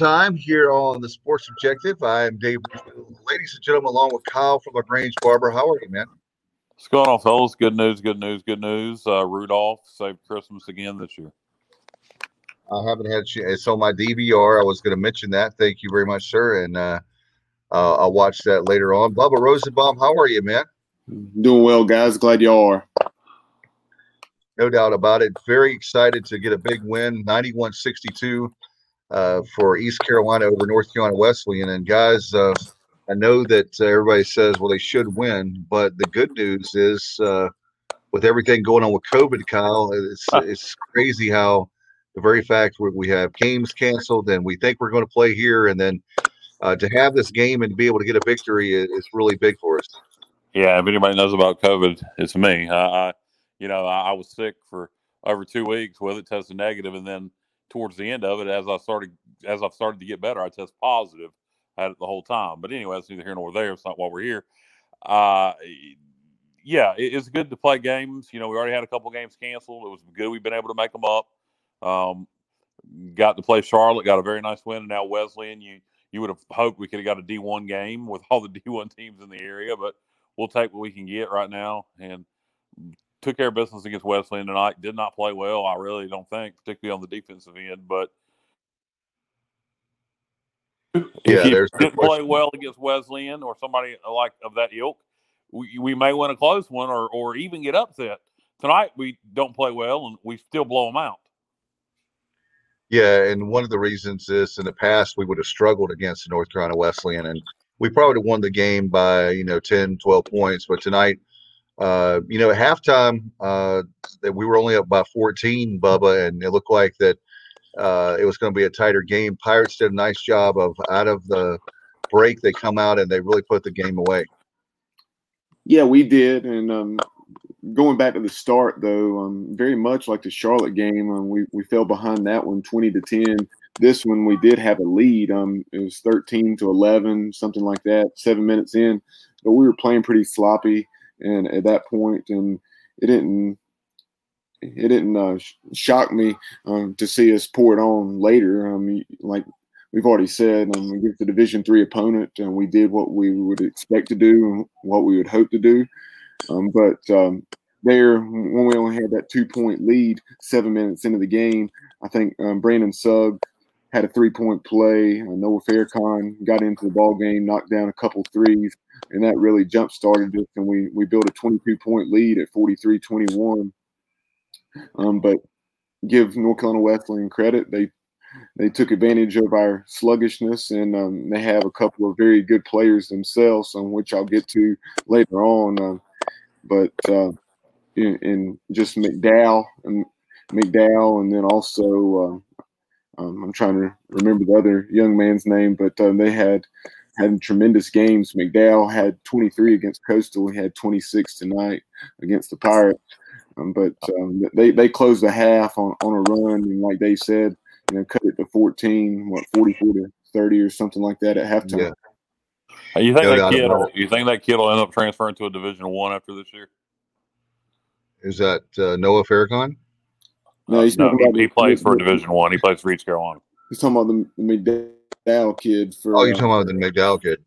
time here on the Sports Objective. I am Dave, ladies and gentlemen, along with Kyle from LaGrange Barber. How are you, man? What's going on, fellas? Good news, good news, good news. Uh, Rudolph saved Christmas again this year. I haven't had it's on my DVR. I was going to mention that. Thank you very much, sir. And uh, uh, I'll watch that later on. Bubba Rosenbaum, how are you, man? Doing well, guys. Glad you are. No doubt about it. Very excited to get a big win, 91 62 uh, for East Carolina over North Carolina Wesleyan. And guys, uh, I know that uh, everybody says, well, they should win, but the good news is uh, with everything going on with COVID, Kyle, it's, it's crazy how the very fact we have games canceled and we think we're going to play here, and then uh, to have this game and be able to get a victory is, is, really big for us. Yeah, if anybody knows about COVID, it's me. I, you know, I, I was sick for over two weeks with it, tested negative, and then towards the end of it, as I started as I've started to get better, I test positive. I had it the whole time. But anyway, it's neither here nor there. It's not why we're here. Uh, yeah, it, it's good to play games. You know, we already had a couple games canceled. It was good we've been able to make them up. Um, got to play Charlotte, got a very nice win, and now Wesleyan. You you would have hoped we could have got a D one game with all the D one teams in the area, but we'll take what we can get right now. And took care of business against Wesleyan tonight. Did not play well, I really don't think, particularly on the defensive end. But yeah, if you didn't play well against Wesleyan or somebody uh, like of that ilk, we, we may win a close one or or even get upset. Tonight we don't play well and we still blow them out. Yeah, and one of the reasons is in the past we would have struggled against North Carolina Wesleyan and we probably won the game by, you know, 10, 12 points. But tonight, uh, you know, at halftime, uh, we were only up by 14, Bubba, and it looked like that uh, it was going to be a tighter game. Pirates did a nice job of out of the break, they come out and they really put the game away. Yeah, we did. And um, going back to the start, though, um, very much like the Charlotte game, um, we, we fell behind that one 20 to 10. This one, we did have a lead. Um, it was 13 to 11, something like that, seven minutes in. But we were playing pretty sloppy and at that point, and it didn't it didn't uh, shock me um, to see us pour it on later. Um, like we've already said, um, get the Division three opponent, and we did what we would expect to do and what we would hope to do. Um, but um, there, when we only had that two point lead, seven minutes into the game, I think um, Brandon Sugg had a three point play. Uh, Noah Farrakhan got into the ball game, knocked down a couple threes, and that really jump started us. And we we built a 22 point lead at 43 21. Um, but give North Carolina Wesleyan credit. They they took advantage of our sluggishness, and um, they have a couple of very good players themselves, on which I'll get to later on. Uh, but uh, in, in, just McDowell and McDowell, and then also uh, um, I'm trying to remember the other young man's name, but um, they had had tremendous games. McDowell had 23 against Coastal. He had 26 tonight against the Pirates. Um, but um, they they closed the half on, on a run, and like they said, you know, cut it to 14, what 44 to 30 or something like that at halftime. Yeah. You think that kid? Will, you think that kid will end up transferring to a Division One after this year? Is that uh, Noah Farrakhan? No, he's no, he, he plays for Division One. He plays for East Carolina. He's talking about the McDowell kid for. Oh, you're talking about the McDowell kid.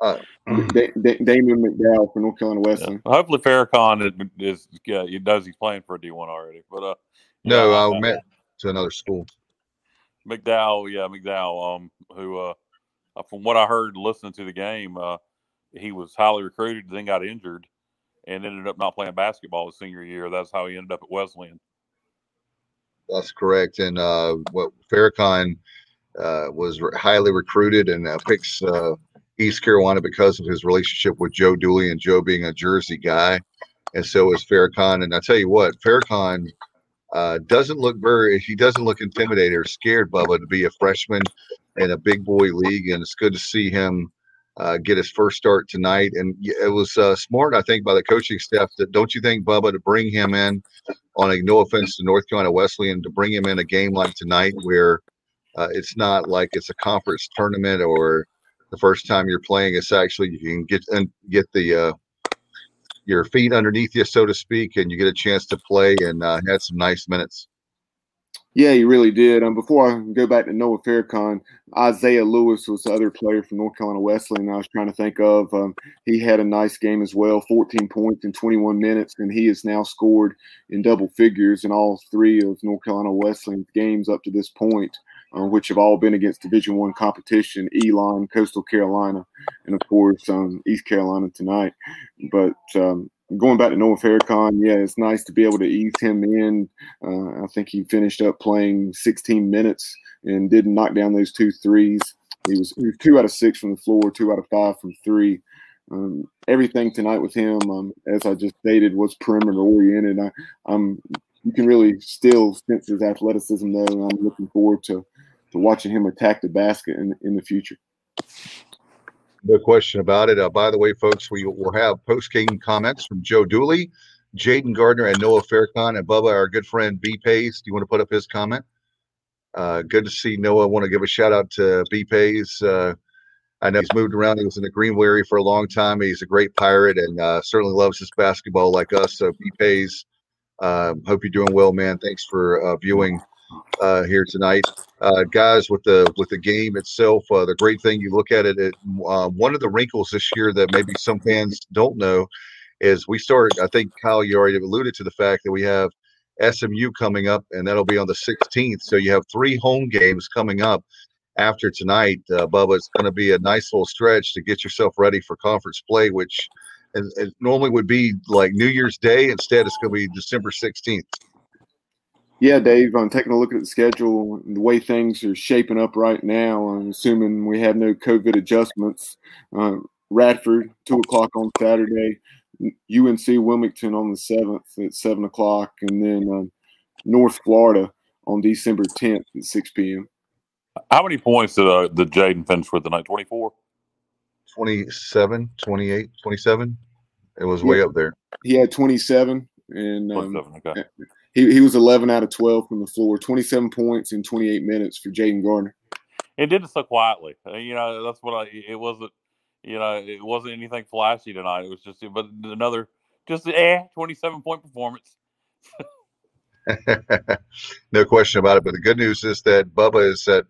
Uh, Damon McDowell for North Carolina Wesleyan. Yeah. Hopefully, Farrakhan is, is yeah, he does. He's playing for a D one already, but uh, no, I uh, met to another school. McDowell, yeah, McDowell, um, who uh, uh, from what I heard listening to the game, uh, he was highly recruited, then got injured, and ended up not playing basketball his senior year. That's how he ended up at Wesleyan. That's correct. And uh, what Farrakhan uh, was highly recruited and uh, picks uh, East Carolina because of his relationship with Joe Dooley and Joe being a Jersey guy, and so is Farrakhan. And I tell you what, Farrakhan uh, doesn't look very he doesn't look intimidated or scared, Bubba, to be a freshman in a big boy league, and it's good to see him. Uh, get his first start tonight, and it was uh, smart, I think, by the coaching staff. That don't you think, Bubba, to bring him in on a no offense to North Carolina Wesleyan, to bring him in a game like tonight, where uh, it's not like it's a conference tournament or the first time you're playing. It's actually you can get and get the uh, your feet underneath you, so to speak, and you get a chance to play and uh, had some nice minutes. Yeah, he really did. Um, before I go back to Noah Farrakhan, Isaiah Lewis was the other player from North Carolina Wesleyan I was trying to think of. Um, he had a nice game as well 14 points in 21 minutes, and he has now scored in double figures in all three of North Carolina Wesleyan's games up to this point, uh, which have all been against Division One competition Elon, Coastal Carolina, and of course um, East Carolina tonight. But um, going back to Noah Farrakhan, yeah, it's nice to be able to ease him in. Uh, I think he finished up playing 16 minutes and didn't knock down those two threes. He was, he was two out of six from the floor, two out of five from three. Um, everything tonight with him, um, as I just stated, was perimeter oriented. I, am you can really still sense his athleticism though, and I'm looking forward to to watching him attack the basket in in the future. No question about it. Uh, by the way, folks, we will have post game comments from Joe Dooley, Jayden Gardner, and Noah Farrakhan. And Bubba, our good friend B Pays, do you want to put up his comment? Uh, good to see Noah. I want to give a shout out to B Pays. Uh, I know he's moved around. He was in the Greenville area for a long time. He's a great pirate and uh, certainly loves his basketball like us. So B Pays, um, hope you're doing well, man. Thanks for uh, viewing uh, here tonight, uh, guys. With the with the game itself, uh, the great thing you look at it, it uh, one of the wrinkles this year that maybe some fans don't know is we started. I think Kyle, you already alluded to the fact that we have SMU coming up, and that'll be on the 16th. So you have three home games coming up after tonight. Uh, Bubba, it's going to be a nice little stretch to get yourself ready for conference play, which. It normally would be like New Year's Day. Instead, it's going to be December 16th. Yeah, Dave, I'm taking a look at the schedule, and the way things are shaping up right now. I'm assuming we have no COVID adjustments. Uh, Radford, 2 o'clock on Saturday. UNC Wilmington on the 7th at 7 o'clock. And then uh, North Florida on December 10th at 6 p.m. How many points did, uh, did Jayden finish with tonight? 24? 27, 28, 27. It was yeah. way up there. He had 27. And um, 27, okay he, he was 11 out of 12 from the floor, 27 points in 28 minutes for Jayden Gardner. It did it so quietly. Uh, you know, that's what I, it wasn't, you know, it wasn't anything flashy tonight. It was just, but another, just eh, 27 point performance. no question about it. But the good news is that Bubba is that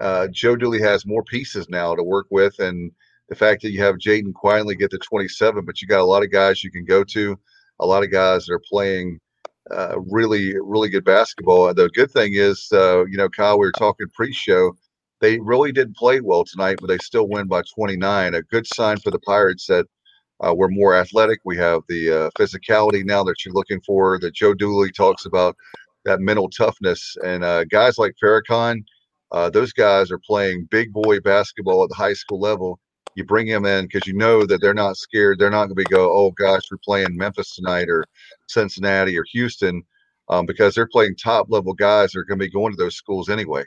uh, Joe Dooley has more pieces now to work with. And the fact that you have Jayden quietly get to 27, but you got a lot of guys you can go to, a lot of guys that are playing uh, really, really good basketball. The good thing is, uh, you know, Kyle, we were talking pre-show. They really didn't play well tonight, but they still win by 29. A good sign for the Pirates that uh, we're more athletic. We have the uh, physicality now that you're looking for. That Joe Dooley talks about that mental toughness, and uh, guys like Farrakhan, those guys are playing big boy basketball at the high school level you bring him in because you know that they're not scared. They're not going to be go, oh gosh, we're playing Memphis tonight or Cincinnati or Houston, um, because they're playing top level guys that are going to be going to those schools anyway.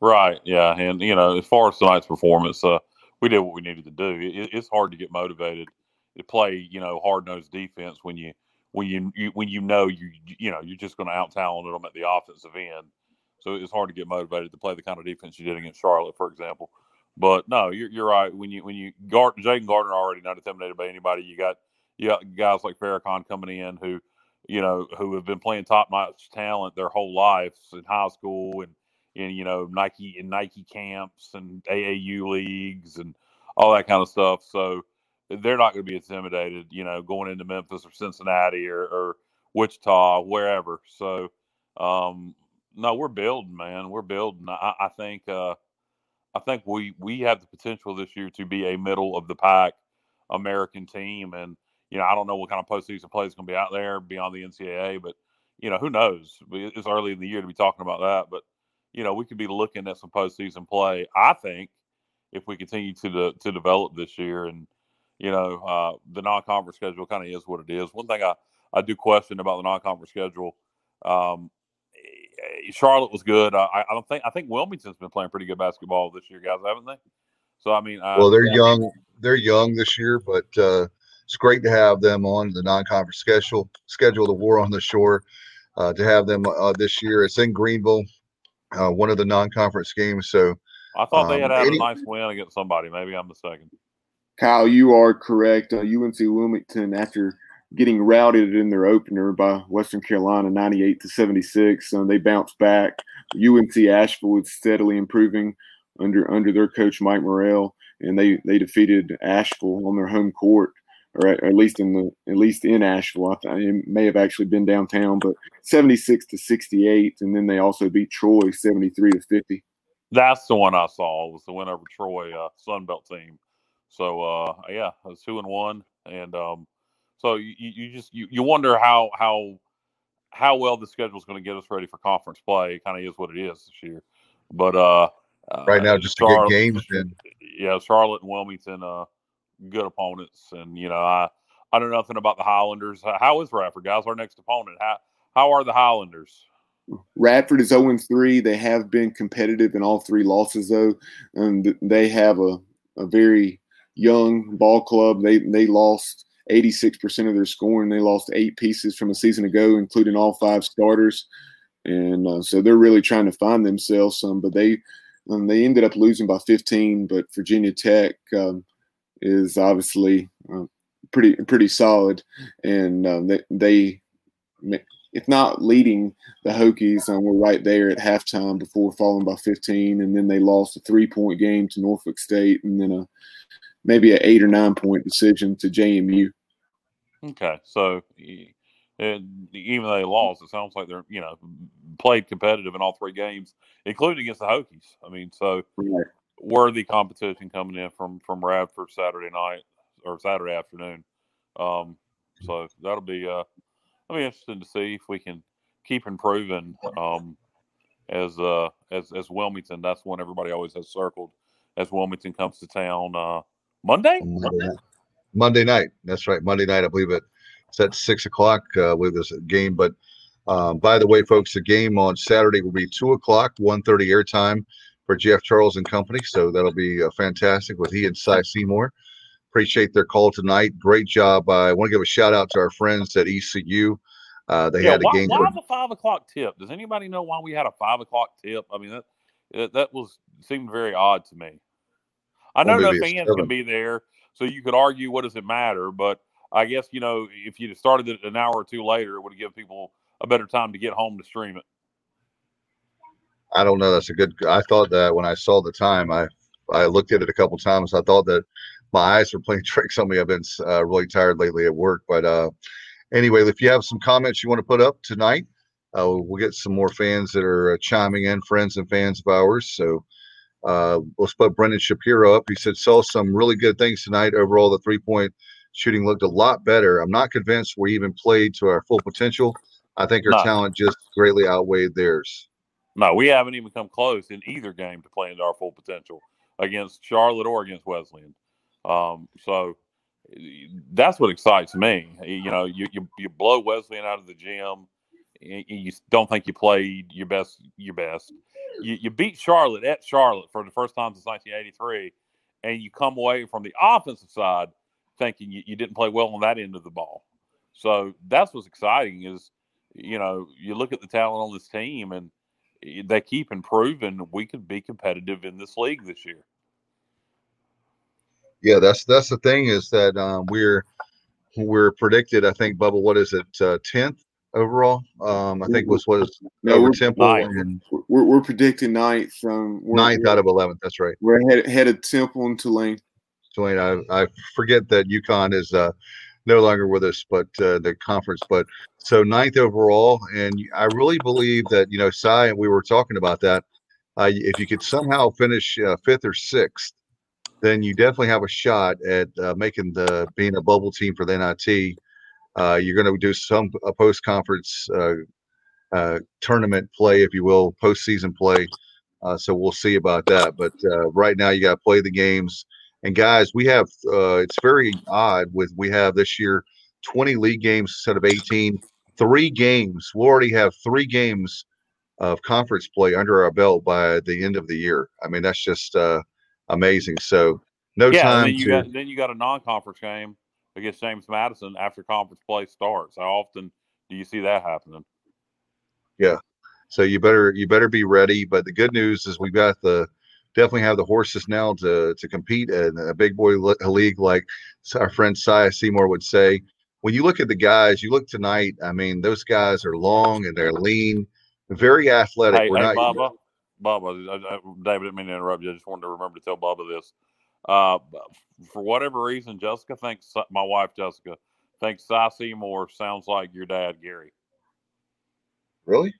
Right. Yeah. And you know, as far as tonight's performance, uh, we did what we needed to do. It, it's hard to get motivated to play, you know, hard nosed defense when you when you, you, when you know you you know you're just going to out talent them at the offensive end. So it's hard to get motivated to play the kind of defense you did against Charlotte, for example. But no, you're, you're right. When you when you guard Jayden Gardner already not intimidated by anybody. You got you got guys like Farrakhan coming in who you know who have been playing top notch talent their whole lives in high school and in you know Nike and Nike camps and AAU leagues and all that kind of stuff. So they're not going to be intimidated, you know, going into Memphis or Cincinnati or, or Wichita, wherever. So, um, no, we're building, man. We're building. I, I think, uh, I think we we have the potential this year to be a middle of the pack American team, and you know I don't know what kind of postseason play is going to be out there beyond the NCAA, but you know who knows? It's early in the year to be talking about that, but you know we could be looking at some postseason play. I think if we continue to de- to develop this year, and you know uh, the non-conference schedule kind of is what it is. One thing I I do question about the non-conference schedule. Um, Charlotte was good. I, I don't think I think Wilmington's been playing pretty good basketball this year, guys, haven't they? So I mean, uh, well, they're young. They're young this year, but uh, it's great to have them on the non-conference schedule. Schedule the War on the Shore uh, to have them uh, this year. It's in Greenville, uh, one of the non-conference games. So I thought um, they had had any, a nice win against somebody. Maybe I'm mistaken. Kyle, you are correct. UNC uh, Wilmington after getting routed in their opener by Western Carolina, 98 to 76. Uh, they bounced back. UNC Asheville is steadily improving under under their coach Mike Morrell, and they they defeated Asheville on their home court, or at, or at least in the at least in Asheville. I it may have actually been downtown, but 76 to 68, and then they also beat Troy 73 to 50. That's the one I saw was the win over Troy uh, Sun Belt team. So uh, yeah, it was two and one, and um, so you, you just you, you wonder how how how well the schedule is going to get us ready for conference play. It kind of is what it is this year, but uh, right now just Charlotte, to get games in. Yeah, Charlotte and Wilmington, uh, good opponents, and you know I I know nothing about the Highlanders. How is Radford, guys? Our next opponent. How how are the Highlanders? Radford is 0 3. They have been competitive in all three losses, though. And they have a, a very young ball club. They they lost 86% of their scoring. They lost eight pieces from a season ago, including all five starters. And uh, so they're really trying to find themselves some, but they um, they ended up losing by 15. But Virginia Tech um, is obviously uh, pretty pretty solid, and they, they if not leading the Hokies, um, were right there at halftime before falling by 15, and then they lost a three point game to Norfolk State, and then a maybe an eight or nine point decision to JMU. Okay, so even though they lost, it sounds like they're you know played competitive in all three games, including against the Hokies. I mean, so right. worthy competition coming in from from Radford Saturday night or Saturday afternoon. Um, so that'll be uh, that'll be interesting to see if we can keep improving. Um, as uh as as Wilmington, that's one everybody always has circled as Wilmington comes to town uh Monday. Monday. Monday night. That's right, Monday night. I believe it. It's at six o'clock uh, with this game. But um, by the way, folks, the game on Saturday will be two o'clock, 1.30 airtime for Jeff Charles and company. So that'll be uh, fantastic with he and Cy Seymour. Appreciate their call tonight. Great job. I want to give a shout out to our friends at ECU. Uh, they yeah, had a why, game. Why the five o'clock tip? Does anybody know why we had a five o'clock tip? I mean, that that was seemed very odd to me. I know no fans can be there, so you could argue, what does it matter? But I guess you know, if you'd started it an hour or two later, it would have given people a better time to get home to stream it. I don't know. That's a good. I thought that when I saw the time, I I looked at it a couple times. I thought that my eyes were playing tricks on me. I've been uh, really tired lately at work. But uh, anyway, if you have some comments you want to put up tonight, uh, we'll get some more fans that are uh, chiming in, friends and fans of ours. So uh, let's put Brendan Shapiro up. He said, saw some really good things tonight. Overall, the three point shooting looked a lot better. I'm not convinced we even played to our full potential. I think our no. talent just greatly outweighed theirs. No, we haven't even come close in either game to playing to our full potential against Charlotte or against Wesleyan. Um, so that's what excites me. You know, you, you, you blow Wesleyan out of the gym. You don't think you played your best. Your best. You, you beat Charlotte at Charlotte for the first time since 1983, and you come away from the offensive side thinking you, you didn't play well on that end of the ball. So that's what's exciting is, you know, you look at the talent on this team and they keep improving. We could be competitive in this league this year. Yeah, that's that's the thing is that um, we're we're predicted. I think Bubba, what is it, uh, tenth overall? Um, I think was was no, over Temple. And, we're, we're predicting ninth. Um, ninth out of eleventh. That's right. We're ahead, ahead of Temple and Tulane. Tulane. I, I forget that UConn is uh, no longer with us, but uh, the conference. But so ninth overall, and I really believe that you know, Cy, and we were talking about that. Uh, if you could somehow finish uh, fifth or sixth, then you definitely have a shot at uh, making the being a bubble team for the NIT. Uh, you're going to do some a post conference uh, uh, tournament play, if you will, postseason play. Uh, so we'll see about that. But uh, right now, you got to play the games. And guys, we have uh, it's very odd with we have this year 20 league games instead of 18. Three games. We'll already have three games of conference play under our belt by the end of the year. I mean, that's just amazing. So no yeah, time. Then you to, got then you got a non-conference game against James Madison after conference play starts. How often do you see that happening? Yeah. So you better you better be ready. But the good news is we've got the definitely have the horses now to to compete in a big boy league like our friend Cy Seymour would say. when you look at the guys, you look tonight. I mean, those guys are long and they're lean, very athletic. Hey, We're hey not. Bubba, Bubba, I, I, David didn't mean to interrupt you. I just wanted to remember to tell Bubba this. Uh, for whatever reason, Jessica thinks my wife Jessica thinks Cy Seymour sounds like your dad, Gary. Really?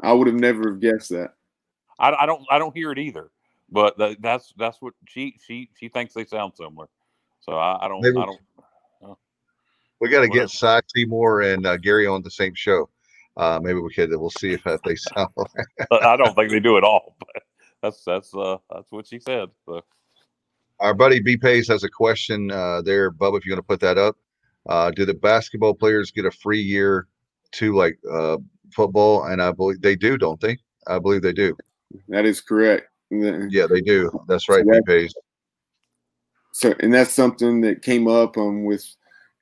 I would have never have guessed that. I, I don't. I don't hear it either. But that, that's that's what she she she thinks they sound similar. So I, I don't. Maybe- I don't. We got to Whatever. get Cy Seymour and uh, Gary on the same show. Uh, maybe we could. We'll see if uh, they sound. I don't think they do at all. But that's that's uh that's what she said. So. Our buddy B Pace has a question uh, there, Bub. If you want to put that up, uh, do the basketball players get a free year to like uh, football? And I believe they do, don't they? I believe they do. That is correct. Yeah, they do. That's right, B Yeah. Pace. So, and that's something that came up um, with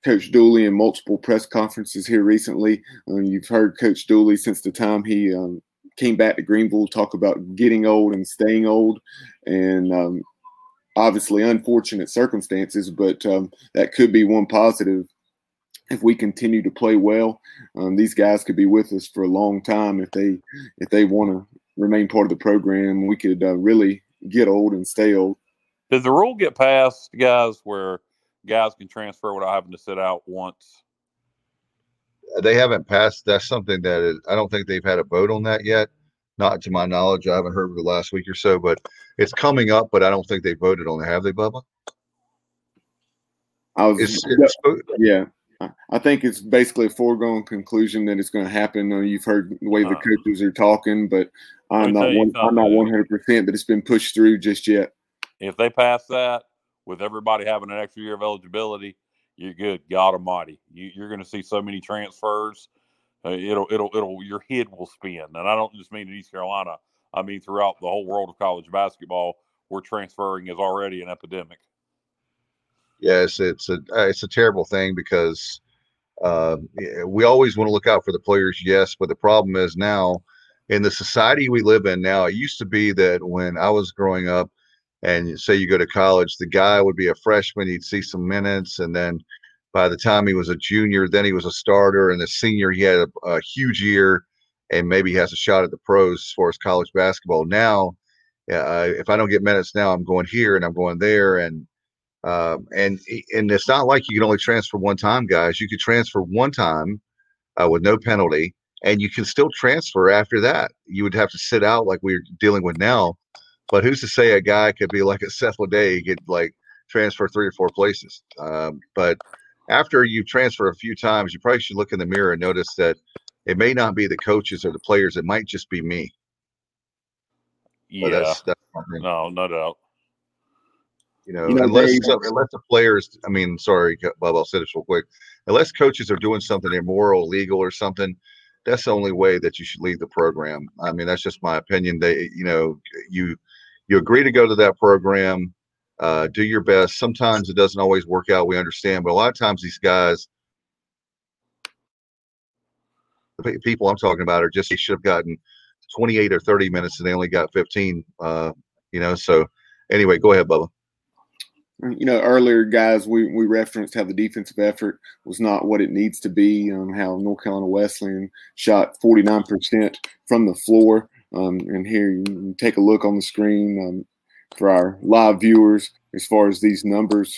Coach Dooley in multiple press conferences here recently. Um, you've heard Coach Dooley since the time he um, came back to Greenville talk about getting old and staying old, and um, obviously unfortunate circumstances, but um, that could be one positive. If we continue to play well, um, these guys could be with us for a long time if they if they want to remain part of the program. We could uh, really get old and stay old. Did the rule get passed, guys, where guys can transfer without having to sit out once? They haven't passed. That's something that is, I don't think they've had a vote on that yet. Not to my knowledge. I haven't heard of the last week or so, but it's coming up. But I don't think they voted on it. Have they, Bubba? I was It's, it's Yeah. I- I think it's basically a foregone conclusion that it's going to happen. Uh, You've heard the way the Uh, coaches are talking, but I'm not one, I'm not 100 percent that it's been pushed through just yet. If they pass that with everybody having an extra year of eligibility, you're good. God Almighty, you, you're going to see so many transfers. Uh, it'll it'll it'll your head will spin, and I don't just mean in East Carolina. I mean throughout the whole world of college basketball, where transferring is already an epidemic. Yes, it's a uh, it's a terrible thing because uh, we always want to look out for the players. Yes, but the problem is now in the society we live in now. It used to be that when I was growing up, and say you go to college, the guy would be a freshman. He'd see some minutes, and then by the time he was a junior, then he was a starter, and a senior he had a, a huge year, and maybe he has a shot at the pros as far as college basketball. Now, uh, if I don't get minutes now, I'm going here and I'm going there, and um, and and it's not like you can only transfer one time, guys. You could transfer one time uh, with no penalty, and you can still transfer after that. You would have to sit out like we're dealing with now. But who's to say a guy could be like a Seth Leday, could like transfer three or four places? Um, but after you transfer a few times, you probably should look in the mirror and notice that it may not be the coaches or the players. It might just be me. Yeah, that's, that's no, no doubt. You know, You know, unless Dave- so- unless the players, I mean, sorry, Bob, I'll say this real quick. Unless coaches are doing something immoral, legal, or something, that's the only way that you should leave the program. I mean, that's just my opinion. They, you know, you you agree to go to that program, uh, do your best. Sometimes it doesn't always work out. We understand, but a lot of times these guys, the pe- people I'm talking about, are just they should have gotten 28 or 30 minutes, and they only got 15. Uh, you know, so anyway, go ahead, Bubba. You know, earlier, guys, we, we referenced how the defensive effort was not what it needs to be. Um, how North Carolina Wesleyan shot 49% from the floor. Um, and here you take a look on the screen um, for our live viewers as far as these numbers.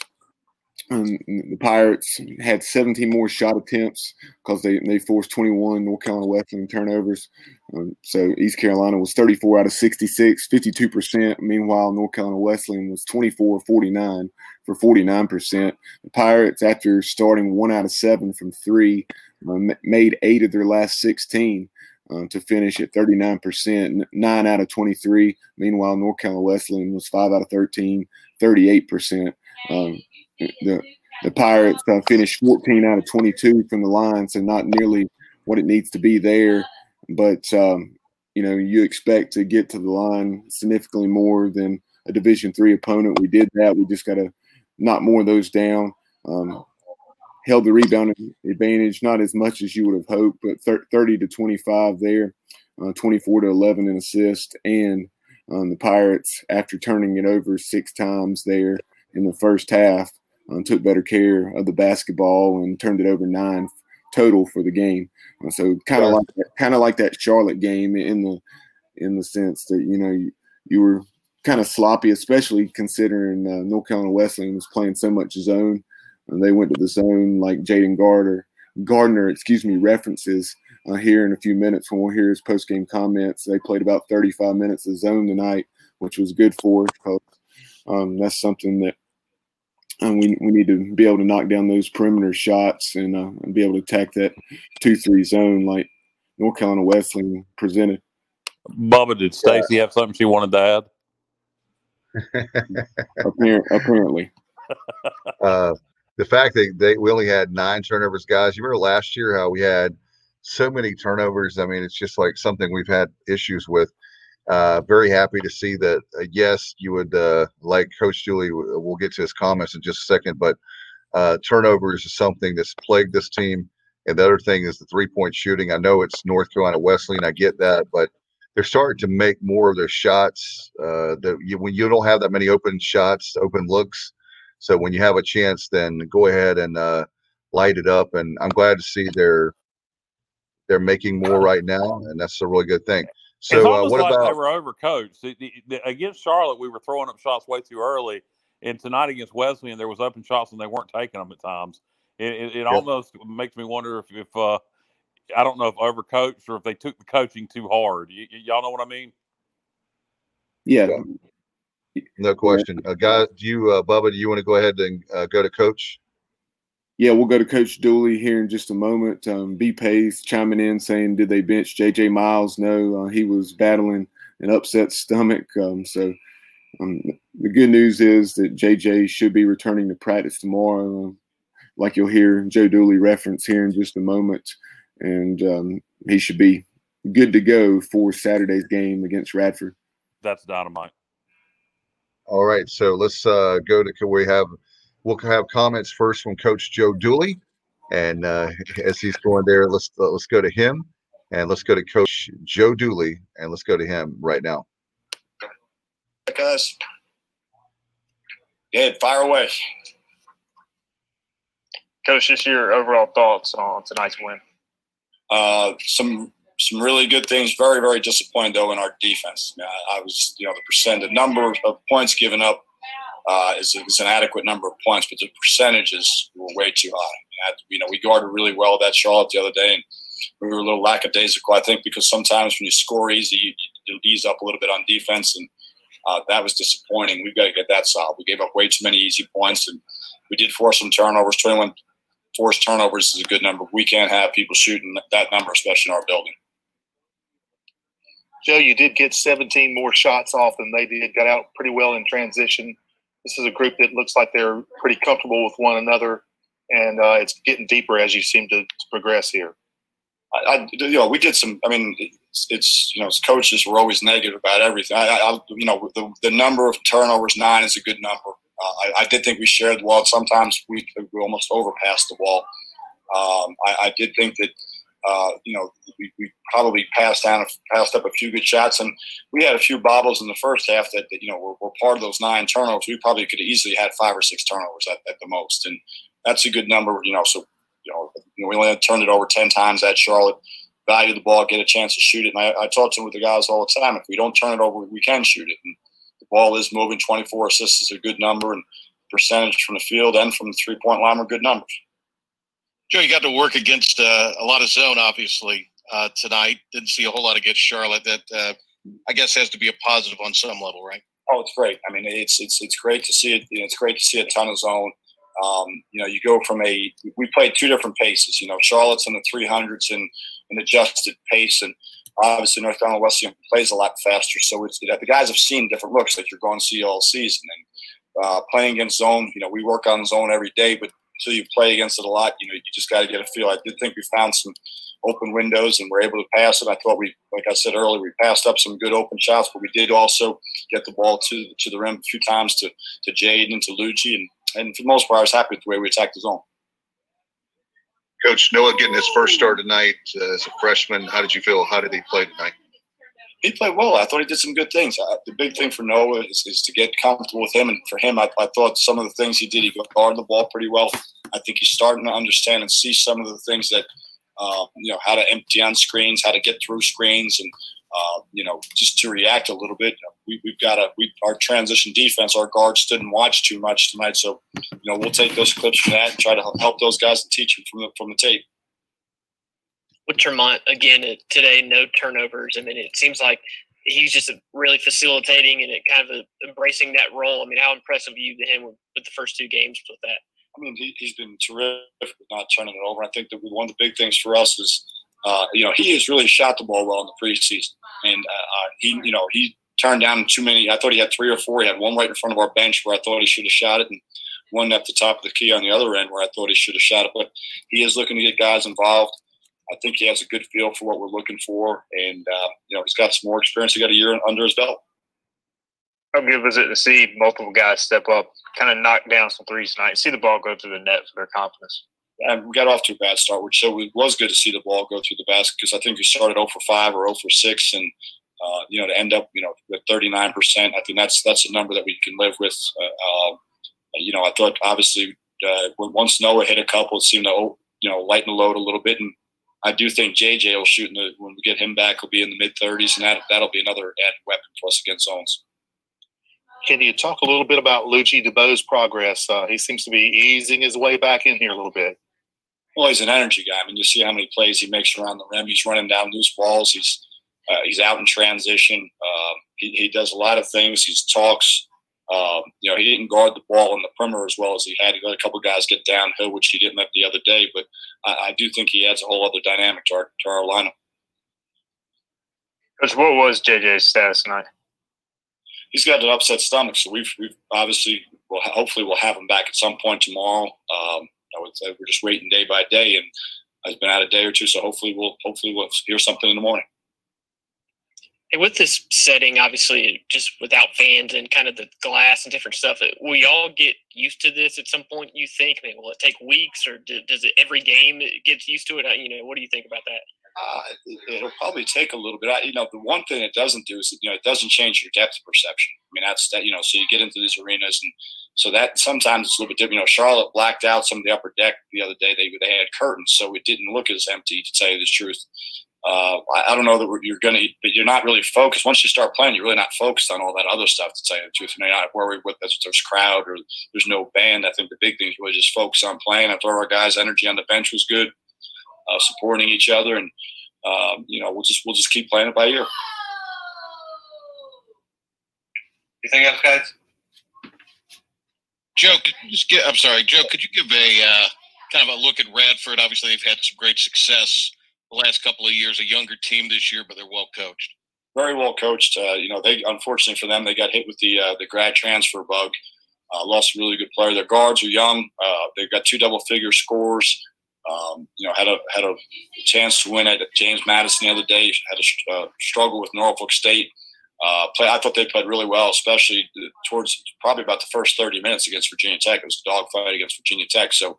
Um, the Pirates had 17 more shot attempts because they, they forced 21 North Carolina Wesleyan turnovers. Um, so East Carolina was 34 out of 66, 52%. Meanwhile, North Carolina Wesleyan was 24 49 for 49%. The Pirates, after starting one out of seven from three, ma- made eight of their last 16 uh, to finish at 39%, nine out of 23. Meanwhile, North Carolina Wesleyan was five out of 13, 38%. Um, the the Pirates uh, finished 14 out of 22 from the line, so not nearly what it needs to be there. But um, you know, you expect to get to the line significantly more than a Division three opponent. We did that. We just got to knock more of those down. Um, held the rebound advantage, not as much as you would have hoped, but 30 to 25 there, uh, 24 to 11 in assist, and um, the Pirates, after turning it over six times there in the first half, uh, took better care of the basketball and turned it over nine total for the game. Uh, so kind of like kind of like that Charlotte game in the in the sense that you know you, you were kind of sloppy, especially considering uh, North Carolina Wesleyan was playing so much zone, and they went to the zone like Jayden Gardner, Gardner, excuse me, references uh, here in a few minutes when we'll hear his post game comments. They played about 35 minutes of zone tonight, which was good for us because um, that's something that um, we, we need to be able to knock down those perimeter shots and, uh, and be able to attack that 2 3 zone like North Carolina Wesleyan presented. Bubba, did Stacy have something she wanted to add? apparently. Uh, the fact that they we only had nine turnovers, guys. You remember last year how we had so many turnovers. I mean, it's just like something we've had issues with. Uh, very happy to see that. Uh, yes, you would uh, like Coach Dooley. We'll get to his comments in just a second, but uh, turnovers is something that's plagued this team. And the other thing is the three point shooting. I know it's North Carolina Wesleyan. I get that, but they're starting to make more of their shots. Uh, that you, when you don't have that many open shots, open looks. So when you have a chance, then go ahead and uh, light it up. And I'm glad to see they're they're making more right now, and that's a really good thing. So uh, what like about they were overcoached the, the, the, against Charlotte? We were throwing up shots way too early, and tonight against Wesleyan, there was open shots and they weren't taking them at times. It, it, it yep. almost makes me wonder if, if uh, I don't know if overcoached or if they took the coaching too hard. y'all know what I mean? Yeah. No question. Uh, guys, do you, uh, Bubba, do you want to go ahead and uh, go to coach? Yeah, we'll go to Coach Dooley here in just a moment. Um, B Pace chiming in saying, did they bench JJ Miles? No, uh, he was battling an upset stomach. Um, so um, the good news is that JJ should be returning to practice tomorrow, uh, like you'll hear Joe Dooley reference here in just a moment. And um, he should be good to go for Saturday's game against Radford. That's dynamite. All right, so let's uh, go to we have we'll have comments first from Coach Joe Dooley, and uh, as he's going there, let's uh, let's go to him, and let's go to Coach Joe Dooley, and let's go to him right now. Guys, good, fire away. Coach, just your overall thoughts on tonight's win. Uh, some some really good things. Very, very disappointed though in our defense. I, was, you know, the percent, the number of points given up uh, is, is, an adequate number of points, but the percentages were way too high. you know, we guarded really well that Charlotte the other day, and we were a little lackadaisical. I think because sometimes when you score easy, you, you ease up a little bit on defense, and uh, that was disappointing. We've got to get that solved. We gave up way too many easy points, and we did force some turnovers. Twenty-one forced turnovers is a good number. We can't have people shooting that number, especially in our building. Joe, you did get 17 more shots off than they did. Got out pretty well in transition. This is a group that looks like they're pretty comfortable with one another, and uh, it's getting deeper as you seem to, to progress here. I, I, you know, we did some. I mean, it's, it's you know, as coaches, we're always negative about everything. I, I you know, the, the number of turnovers nine is a good number. Uh, I, I, did think we shared the wall. Sometimes we, we almost overpassed the wall. Um, I, I, did think that uh, you know, we, we, probably passed down, passed up a few good shots, and we had a few bobbles in the first half that, that you know were, were, part of those nine turnovers. We probably could have easily had five or six turnovers at, at the most, and that's a good number. You know, so you know, we only turned it over ten times at Charlotte. Value the ball, get a chance to shoot it. And I, I talk to with the guys all the time. If we don't turn it over, we can shoot it. And the ball is moving. Twenty four assists is a good number, and percentage from the field and from the three point line are good numbers. Joe, you got to work against uh, a lot of zone, obviously, uh, tonight. Didn't see a whole lot against Charlotte. That uh, I guess has to be a positive on some level, right? Oh, it's great. I mean, it's it's it's great to see it. You know, it's great to see a ton of zone. Um, you know, you go from a we played two different paces. You know, Charlotte's in the 300s and an adjusted pace, and obviously North Carolina Wesleyan plays a lot faster. So it's the guys have seen different looks that you're going to see all season. And uh, playing against zone, you know, we work on zone every day, but until you play against it a lot, you know, you just got to get a feel. I did think we found some open windows and were able to pass it. I thought we, like I said earlier, we passed up some good open shots, but we did also get the ball to to the rim a few times to to Jade and to Lucci, and and for the most part, I was happy with the way we attacked the zone. Coach Noah getting his first start tonight uh, as a freshman. How did you feel? How did he play tonight? He played well. I thought he did some good things. Uh, the big thing for Noah is, is, to get comfortable with him, and for him, I, I, thought some of the things he did, he guarded the ball pretty well. I think he's starting to understand and see some of the things that, uh, you know, how to empty on screens, how to get through screens, and uh, you know, just to react a little bit. We, have got a we our transition defense. Our guards didn't watch too much tonight, so you know we'll take those clips from that and try to help those guys and teach them from the from the tape with Tremont again today, no turnovers. I mean, it seems like he's just really facilitating and it kind of embracing that role. I mean, how impressive you to him with, with the first two games with that? I mean, he, has been terrific with not turning it over. I think that one of the big things for us is, uh, you know, he has really shot the ball well in the preseason, and uh, uh, he, you know, he turned down too many. I thought he had three or four. He had one right in front of our bench where I thought he should have shot it, and one at the top of the key on the other end where I thought he should have shot it. But he is looking to get guys involved. I think he has a good feel for what we're looking for, and uh, you know he's got some more experience. He got a year under his belt. How good was it to see multiple guys step up, kind of knock down some threes tonight, see the ball go through the net for their confidence? And we got off to a bad start, which so it was good to see the ball go through the basket because I think we started 0 for 5 or 0 for 6, and uh, you know to end up you know with 39 percent, I think that's that's a number that we can live with. Uh, um, you know, I thought obviously uh, once Noah hit a couple, it seemed to you know lighten the load a little bit, and I do think JJ will shoot in the, when we get him back, he'll be in the mid 30s, and that, that'll be another added weapon for us against zones. Can you talk a little bit about Lucci DeBo's progress? Uh, he seems to be easing his way back in here a little bit. Well, he's an energy guy. I mean, you see how many plays he makes around the rim. He's running down loose balls. He's uh, he's out in transition. Um, he, he does a lot of things. He talks. Um, you know, he didn't guard the ball in the perimeter as well as he had. He let a couple guys get downhill, which he didn't let the other day. But I, I do think he adds a whole other dynamic to our, to our lineup. Coach, what was JJ's status tonight? He's got an upset stomach, so we've, we've obviously, well, hopefully, we'll have him back at some point tomorrow. Um, I would say we're just waiting day by day, and it's been out a day or two, so hopefully, we'll hopefully we'll hear something in the morning. And with this setting, obviously, just without fans and kind of the glass and different stuff, will y'all get used to this at some point? You think? I mean, will it take weeks, or does it every game gets used to it? You know, what do you think about that? Uh, it'll probably take a little bit. I, you know, the one thing it doesn't do is you know it doesn't change your depth perception. I mean, that's that. You know, so you get into these arenas, and so that sometimes it's a little bit different. You know, Charlotte blacked out some of the upper deck the other day. They they had curtains, so it didn't look as empty. To tell you the truth, uh, I, I, don't know that you're going to, but you're not really focused. Once you start playing, you're really not focused on all that other stuff. To tell you the truth, you're not worried with this, there's crowd or there's no band. I think the big thing was just focus on playing. I thought our guys' energy on the bench was good, uh, supporting each other, and um, you know we'll just we'll just keep playing it by ear. Anything else, guys? Joe, could you just get? I'm sorry, Joe. Could you give a uh, kind of a look at Radford? Obviously, they've had some great success the last couple of years. A younger team this year, but they're well coached. Very well coached. Uh, you know, they unfortunately for them, they got hit with the uh, the grad transfer bug. Uh, lost a really good player. Their guards are young. Uh, they've got two double figure scores. Um, you know, had a had a chance to win at James Madison the other day. Had a uh, struggle with Norfolk State. Uh, play. I thought they played really well, especially towards probably about the first 30 minutes against Virginia Tech. It was a dogfight against Virginia Tech. So,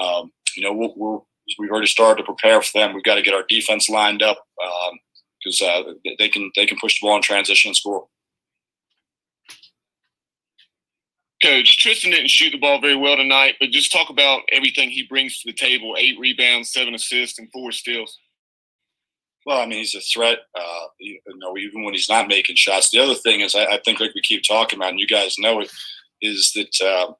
um, you know, we'll, we'll, we've already started to prepare for them. We've got to get our defense lined up because um, uh, they can they can push the ball in transition and score. Coach, Tristen didn't shoot the ball very well tonight, but just talk about everything he brings to the table: eight rebounds, seven assists, and four steals. Well, I mean, he's a threat. Uh, you know, even when he's not making shots. The other thing is, I, I, think, like we keep talking about, and you guys know it, is that uh,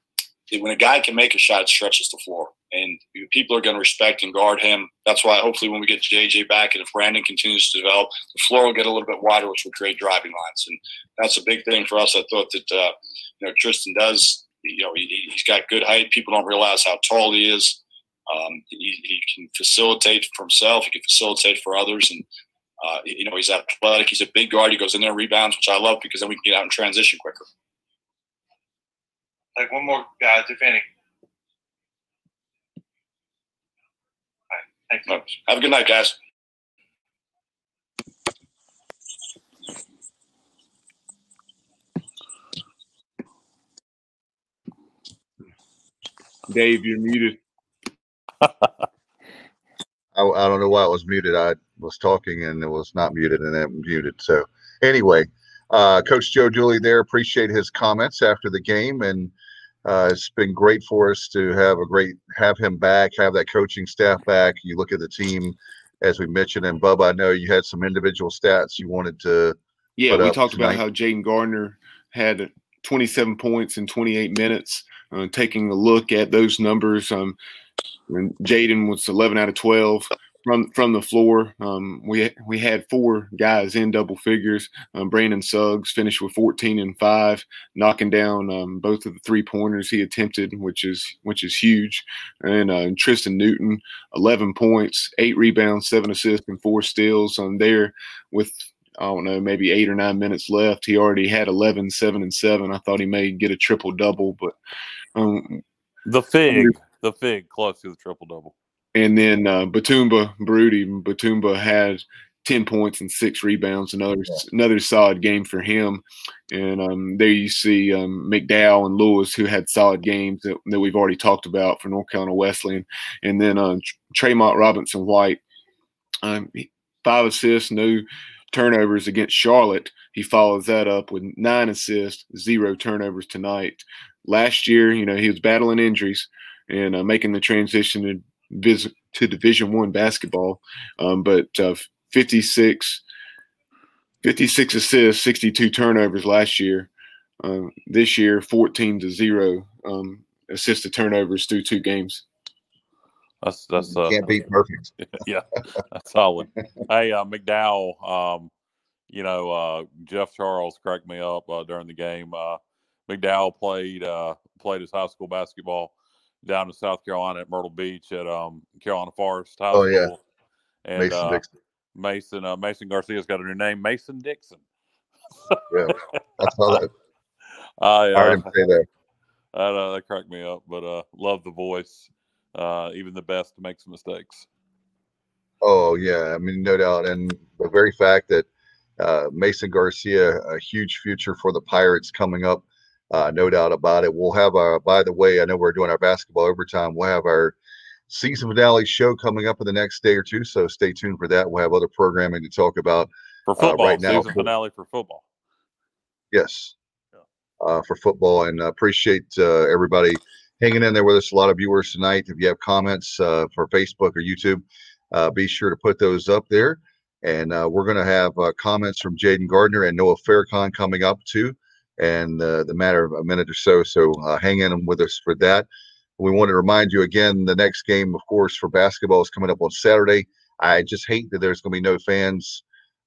when a guy can make a shot, it stretches the floor and people are going to respect and guard him. That's why hopefully when we get JJ back and if Brandon continues to develop, the floor will get a little bit wider, which will create driving lines, and that's a big thing for us. I thought that uh, you know Tristan does. You know, he, has got good height. People don't realize how tall he is. Um, he, he, can facilitate for himself. He can facilitate for others, and uh, you know he's athletic. He's a big guard. He goes in there rebounds, which I love because then we can get out and transition quicker. Like one more, guys, if any. All right. Thanks. Have a good night, guys. Dave, you're muted. I I, I don't know why it was muted. I was talking and it was not muted and then muted. So anyway, uh, Coach Joe Dooley there. Appreciate his comments after the game, and uh, it's been great for us to have a great have him back, have that coaching staff back. You look at the team, as we mentioned, and Bubba. I know you had some individual stats you wanted to. Yeah, we talked tonight. about how Jayden Gardner had 27 points in 28 minutes. Uh, taking a look at those numbers, um, Jayden was 11 out of 12 from from the floor. Um, we we had four guys in double figures. Um, Brandon Suggs finished with 14 and five, knocking down um, both of the three pointers he attempted, which is which is huge. And uh, Tristen Newton, 11 points, eight rebounds, seven assists, and four steals. On there with I don't know, maybe eight or nine minutes left. He already had 11, seven, and seven. I thought he may get a triple double, but um, the fig, the fig, close to the triple double. And then uh, Bitumba Baruti, Bitumba had 10 points and six rebounds. Another yeah. another solid game for him. And um, there you see um, McDowell and Lewis, who had solid games that, that, we've already talked about for North Carolina Wesleyan. And then uh, Tremont Robinson White, um, five assists, no turnovers against Charlotte. He follows that up with nine assists, zero turnovers tonight. Last year, you know, he was battling injuries and uh, making the transition to vis- to Division One basketball, um, but uh, 56, 56 assists, 62 turnovers last year. Um, this year, 14 to zero um, assist to turnovers through two games. That's that's uh, can't beat perfect. yeah, that's solid. hey, uh, McDowell, um, you know uh, Jeff Charles cracked me up uh, during the game. Uh, McDowell played uh, played his high school basketball down to South Carolina at Myrtle Beach at um, Carolina Forest High oh, yeah. And Mason uh, Dixon. Mason uh, Mason Garcia's got a new name, Mason Dixon. yeah, I saw that. I, uh, I heard him say that. That, uh, that cracked me up, but uh, love the voice. Uh, even the best makes mistakes. Oh yeah, I mean no doubt, and the very fact that uh, Mason Garcia, a huge future for the Pirates coming up uh, no doubt about it. We'll have our, by the way, I know we're doing our basketball overtime. We'll have our season finale show coming up in the next day or two. So stay tuned for that. We'll have other programming to talk about for football. Uh, right now, season finale for football. Yes, uh, for football, and uh, appreciate uh, everybody hanging in there with us. A lot of viewers tonight. If you have comments uh, for Facebook or YouTube, be sure to put those up there. And we're going to have comments from Jayden Gardner and Noah Farrakhan coming up too and uh, the matter of a minute or so. So uh, hang in with us for that. We want to remind you again the next game, of course, for basketball is coming up on Saturday. I just hate that there's going to be no fans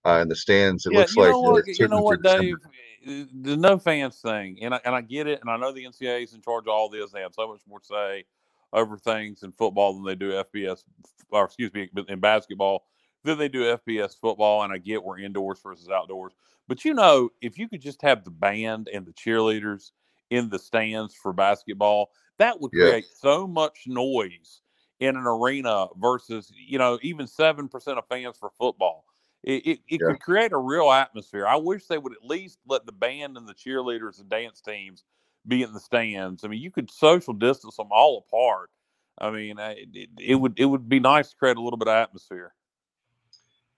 uh, in the stands. It yeah, looks like know what, you know what, Dave. The no fans thing, and I, and I get it, and I know the NCAA is in charge of all this. They have so much more to say over things in football than they do FBS, or excuse me, in basketball than they do FBS football. And I get we're indoors versus outdoors, but you know, if you could just have the band and the cheerleaders in the stands for basketball, that would create yeah. so much noise in an arena versus, you know, even 7% of fans for football. It, it, it yeah. could create a real atmosphere. I wish they would at least let the band and the cheerleaders and dance teams be in the stands. I mean, you could social distance them all apart. I mean, it, it would it would be nice to create a little bit of atmosphere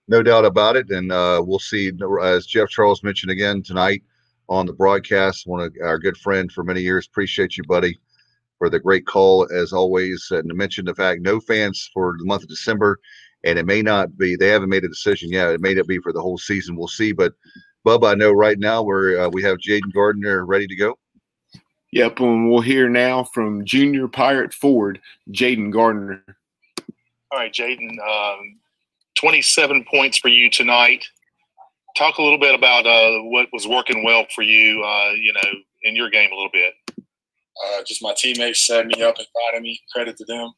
no doubt about it. And uh, we'll see, as Jeff Charles mentioned again tonight on the broadcast, one of our good friend for many years. Appreciate you, buddy, for the great call as always. And to mention the fact, no fans for the month of December, and it may not be. They haven't made a decision yet. It may not be for the whole season. We'll see. But Bubba, I know right now we're uh, we have Jayden Gardner ready to go. Yep, and we'll hear now from Junior Pirate Ford, Jayden Gardner. All right, Jayden. Um, 27 points for you tonight. Talk a little bit about uh, what was working well for you, uh, you know, in your game a little bit. Uh, just my teammates set me up and finding me. Credit to them.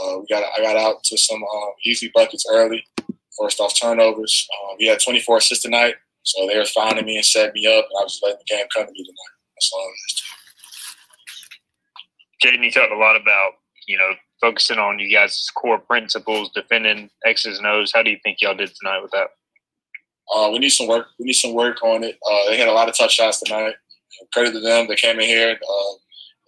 Uh, we got I got out to some um, easy buckets early, first off turnovers. Um, we had 24 assists tonight, so they were finding me and setting me up, and I was letting the game come to me tonight. That's all it is. Jayden, you talked a lot about you know focusing on you guys' core principles, defending X's and O's. How do you think y'all did tonight with that? Uh, we need some work. We need some work on it. Uh, they had a lot of tough shots tonight. Credit to them. They came in here. Uh,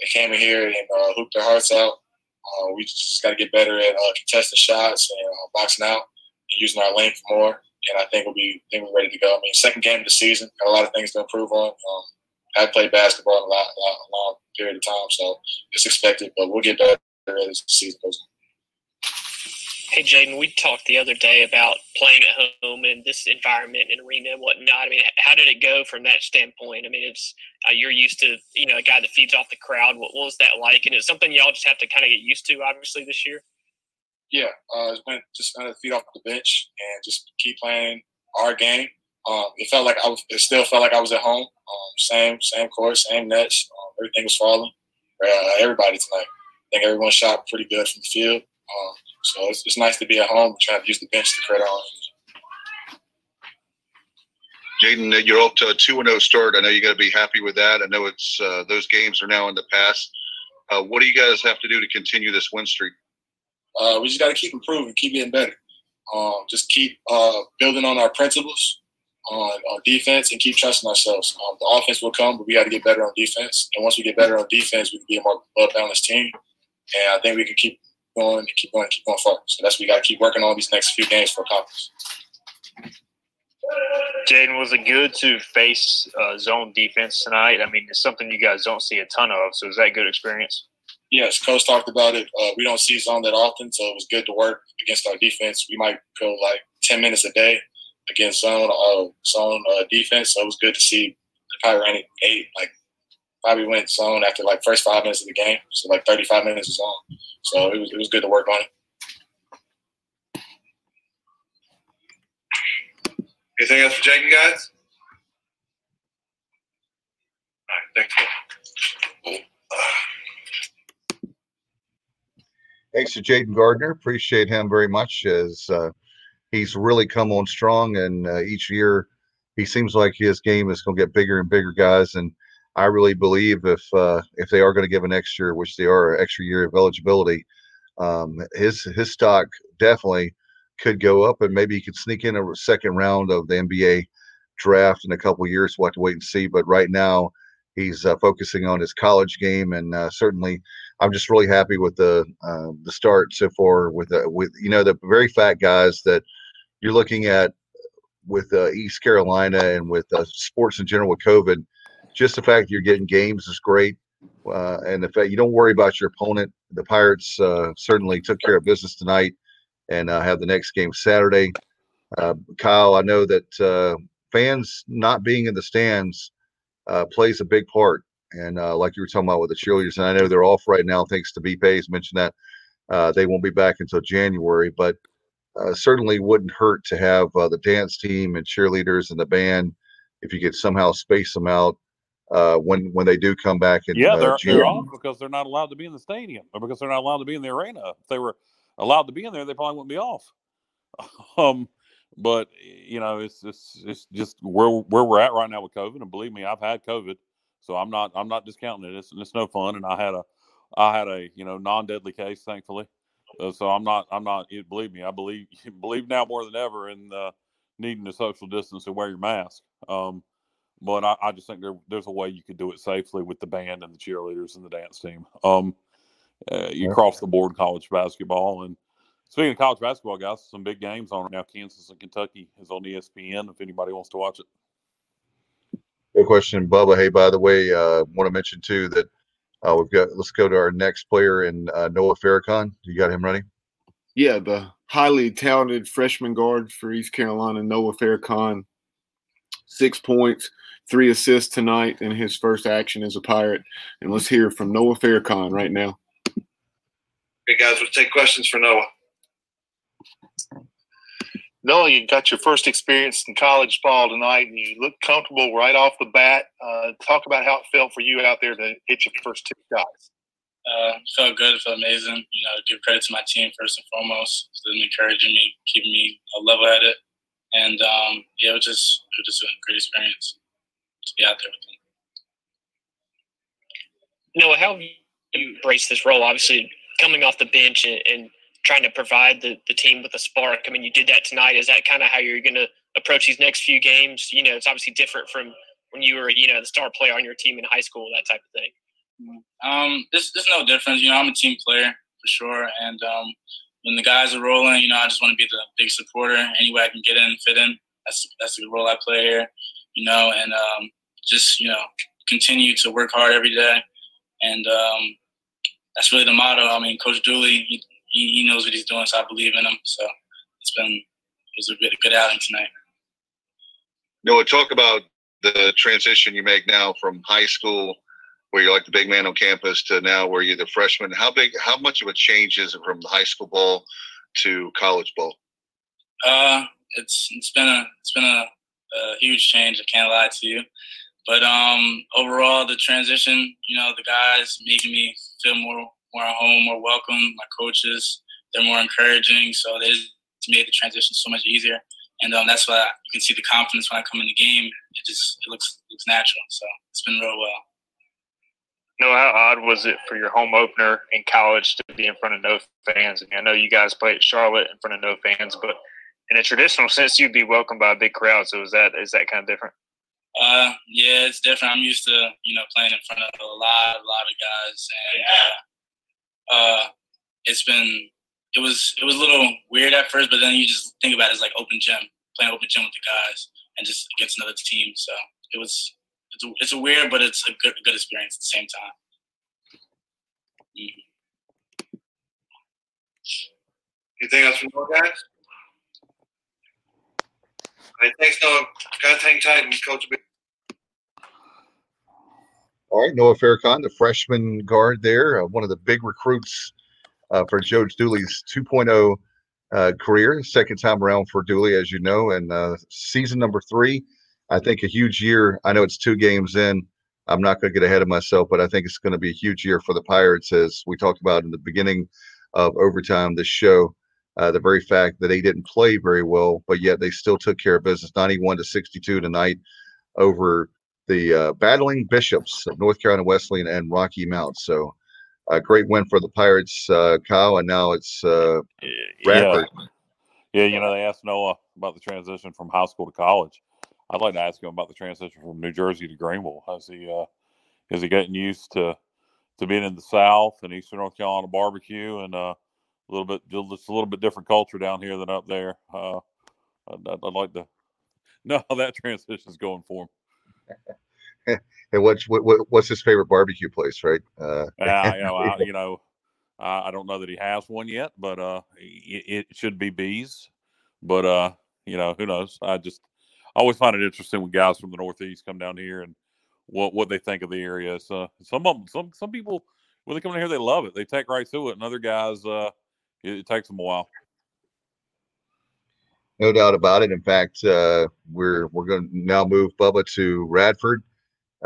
they came in here and uh, hooped their hearts out. Uh, we just got to get better at uh, contesting shots and boxing out and using our length more. And I think we'll be I think we're ready to go. I mean, second game of the season, got a lot of things to improve on. Um, I've played basketball in a, lot, a long period of time, so it's expected, but we'll get better as the season goes on. Hey, Jayden, we talked the other day about playing at home in this environment and arena and whatnot. I mean, how did it go from that standpoint? I mean, it's uh, you're used to, you know, a guy that feeds off the crowd. What, what was that like? And it's something y'all just have to kind of get used to, obviously, this year. Yeah, uh, it's been just kind of feed off the bench and just keep playing our game. Um, it felt like I was. It still felt like I was at home. Um, same, same course, same nets. Um, everything was falling. Uh, everybody tonight. I think everyone shot pretty good from the field. Um, so it's, it's nice to be at home trying to use the bench to credit on. Jayden, uh, you're up to a two and zero oh start. I know you got to be happy with that. I know it's uh, those games are now in the past. Uh, what do you guys have to do to continue this win streak? Uh, we just got to keep improving, keep getting better. Um, just keep uh, building on our principles on, on defense and keep trusting ourselves. Um, the offense will come, but we got to get better on defense. And once we get better on defense, we can be a more well balanced team. And I think we can keep going and keep going, keep going forward. So that's what we got to keep working on these next few games for conference. Jayden, was it good to face uh, zone defense tonight? I mean, it's something you guys don't see a ton of. So is that a good experience? Yes, coach talked about it. Uh, we don't see zone that often, so it was good to work against our defense. We might go like ten minutes a day against zone uh, zone uh, defense, so it was good to see. Ran eight, like probably went zone after like first five minutes of the game, so like thirty five minutes of zone. So it was it was good to work on it. Anything else for Jayden, guys? All right, thanks. Thanks to Jayden Gardner. Appreciate him very much as uh, he's really come on strong, and uh, each year he seems like his game is going to get bigger and bigger, guys. And I really believe if uh, if they are going to give an extra, which they are, extra year of eligibility, um, his his stock definitely could go up, and maybe he could sneak in a second round of the NBA draft in a couple years. We'll have to wait and see. But right now, he's uh, focusing on his college game, and uh, certainly, I'm just really happy with the uh, the start so far. With the, with you know the very fat guys that you're looking at with uh, East Carolina and with uh, sports in general with COVID just the fact you're getting games is great. Uh, and the fact you don't worry about your opponent. The Pirates uh, certainly took care of business tonight and uh, have the next game Saturday. Uh, Kyle, I know that uh, fans not being in the stands uh, plays a big part. And like you were talking about with the cheerleaders, and I know they're off right now thanks to BPA's mentioned that they won't be back until January, but certainly wouldn't hurt to have the dance team and cheerleaders and the band if you could somehow space them out uh, when when they do come back. In, yeah, they're, they're off because they're not allowed to be in the stadium or because they're not allowed to be in the arena. If they were allowed to be in there, they probably wouldn't be off. um, but you know, it's it's it's just where where we're at right now with COVID. And believe me, I've had COVID, so I'm not I'm not discounting it. It's it's no fun. And I had a I had a you know non deadly case, thankfully. Uh, so I'm not I'm not. Believe me, I believe believe now more than ever in uh, needing to social distance and wear your mask. Um, but I, I just think there, there's a way you could do it safely with the band and the cheerleaders and the dance team. Um, uh, you yeah. cross the board college basketball. And speaking of college basketball, guys, some big games on right now. Kansas and Kentucky is on ESPN if anybody wants to watch it. Good question, Bubba. Hey, by the way, uh, want to mention too that uh, we've got. Let's go to our next player in uh, Noah Farrakhan. You got him ready? Yeah, the highly talented freshman guard for East Carolina, Noah Farrakhan. Six points, three assists tonight in his first action as a Pirate. And let's hear from Noah Farrakhan right now. Hey guys, we'll take questions for Noah. Noah, you got your first experience in college ball tonight, and you look comfortable right off the bat. Uh, talk about how it felt for you out there to hit your first two shots. Uh, felt good. Felt amazing. You know, give credit to my team first and foremost. For them encouraging me, keeping me level-headed, and um, yeah, it was just it was just a great experience to be out there with them. Noah, how have you embraced this role? Obviously, coming off the bench and, and trying to provide the, the team with a spark. I mean, you did that tonight. Is that kind of how you're going to approach these next few games? You know, it's obviously different from when you were, you know, the star player on your team in high school, that type of thing. Um, this there's no difference. You know, I'm a team player for sure. And um, when the guys are rolling, you know, I just want to be the big supporter any way I can get in, and fit in. That's that's the role I play here, you know, and um, just you know continue to work hard every day, and um, that's really the motto. I mean, Coach Dooley, he, he knows what he's doing, so I believe in him. So it's been it was a good, good outing tonight. Noah, talk about the transition you make now from high school, where you're like the big man on campus, to now where you're the freshman. How big, how much of a change is it from the high school ball to college ball? Uh, it's it's been a it's been a, a huge change. I can't lie to you. But um, overall, the transition, you know, the guys making me feel more more at home, more welcome. My coaches, they're more encouraging, so they made the transition so much easier. And um, that's why you can see the confidence when I come in the game. It just it looks looks natural. So it's been real well. No, how odd was it for your home opener in college to be in front of no fans? I mean, I know you guys played at Charlotte in front of no fans, but in a traditional sense, you'd be welcomed by a big crowd. So is that is that kind of different? Uh, yeah, it's different. I'm used to you know playing in front of a lot, a lot of guys, and uh, uh, it's been it was it was a little weird at first, but then you just think about it as like open gym, playing open gym with the guys, and just against another team. So it was it's a, it's a weird, but it's a good good experience at the same time. Mm-hmm. Anything else from you guys? Thanks, Noah. Guys, hang tight coach. All right, Noah Farrakhan, the freshman guard there, uh, one of the big recruits uh, for Joe Dooley's 2.0 uh, career, second time around for Dooley, as you know, and uh, season number three. I think a huge year. I know it's two games in. I'm not going to get ahead of myself, but I think it's going to be a huge year for the Pirates, as we talked about in the beginning of overtime. This show, uh, the very fact that they didn't play very well, but yet they still took care of business, 91 to 62 tonight over the uh, battling Bishops of North Carolina Wesleyan and Rocky Mount. So a great win for the Pirates, uh, Kyle, and now it's uh, Radford. Yeah. yeah, you know they asked Noah about the transition from high school to college. I'd like to ask him about the transition from New Jersey to Greenville. Has he uh, is he getting used to to being in the South and Eastern North Carolina barbecue and uh, a little bit just a little bit different culture down here than up there? Uh, I'd, I'd like to know how that transition is going for him. and what's what, what's his favorite barbecue place, right? Uh, uh you know, I, you know, I don't know that he has one yet, but uh, it, it should be bees. But uh, you know, who knows? I just I always find it interesting when guys from the Northeast come down here and what what they think of the area. So some of them, some some people when they come in here, they love it. They take right to it, and other guys, uh, it, it takes them a while. No doubt about it. In fact, uh, we're we're going to now move Bubba to Radford.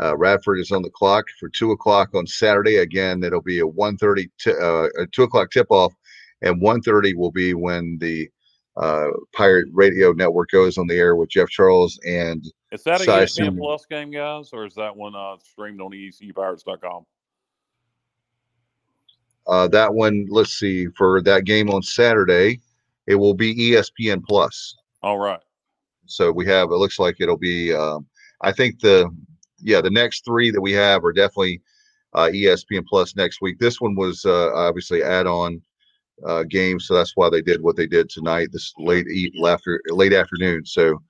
Uh, Radford is on the clock for two o'clock on Saturday. Again, it'll be a one thirty, t- uh, a two o'clock tip off, and one thirty will be when the uh, Pirate Radio Network goes on the air with Jeff Charles and. Is that a ESPN Plus game, guys, or is that one uh, streamed on ECUPirates.com? Uh, that one, let's see, for that game on Saturday, it will be ESPN Plus. All right. So we have. It looks like it'll be. Um, I think the yeah, the next three that we have are definitely uh, ESPN Plus next week. This one was uh, obviously add-on uh, game, so that's why they did what they did tonight, this late eat after late afternoon. So,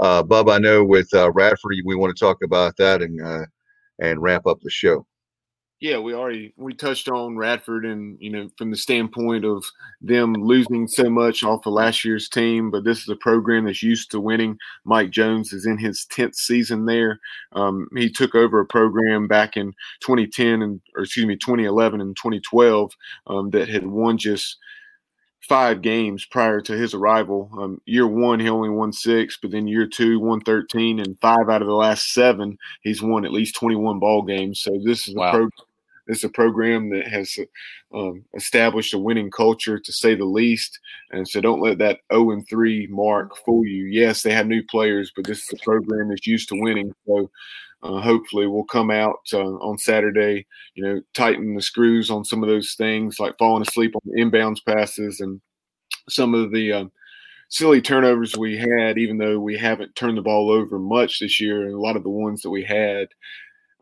uh, Bub, I know with uh, Radford, we want to talk about that and uh, and wrap up the show. Yeah, we already we touched on Radford and you know from the standpoint of them losing so much off of last year's team, but this is a program that's used to winning. Mike Jones is in his tenth season there. Um, he took over a program back in 2010 and or excuse me 2011 and 2012 um, that had won just five games prior to his arrival. Um, year one, he only won six, but then year two, won 13, and five out of the last seven, he's won at least 21 ball games. So this is wow. a program it's a program that has um, established a winning culture, to say the least. And so don't let that 0 and 3 mark fool you. Yes, they have new players, but this is a program that's used to winning. So uh, hopefully we'll come out uh, on Saturday, you know, tighten the screws on some of those things like falling asleep on the inbounds passes and some of the uh, silly turnovers we had, even though we haven't turned the ball over much this year. And a lot of the ones that we had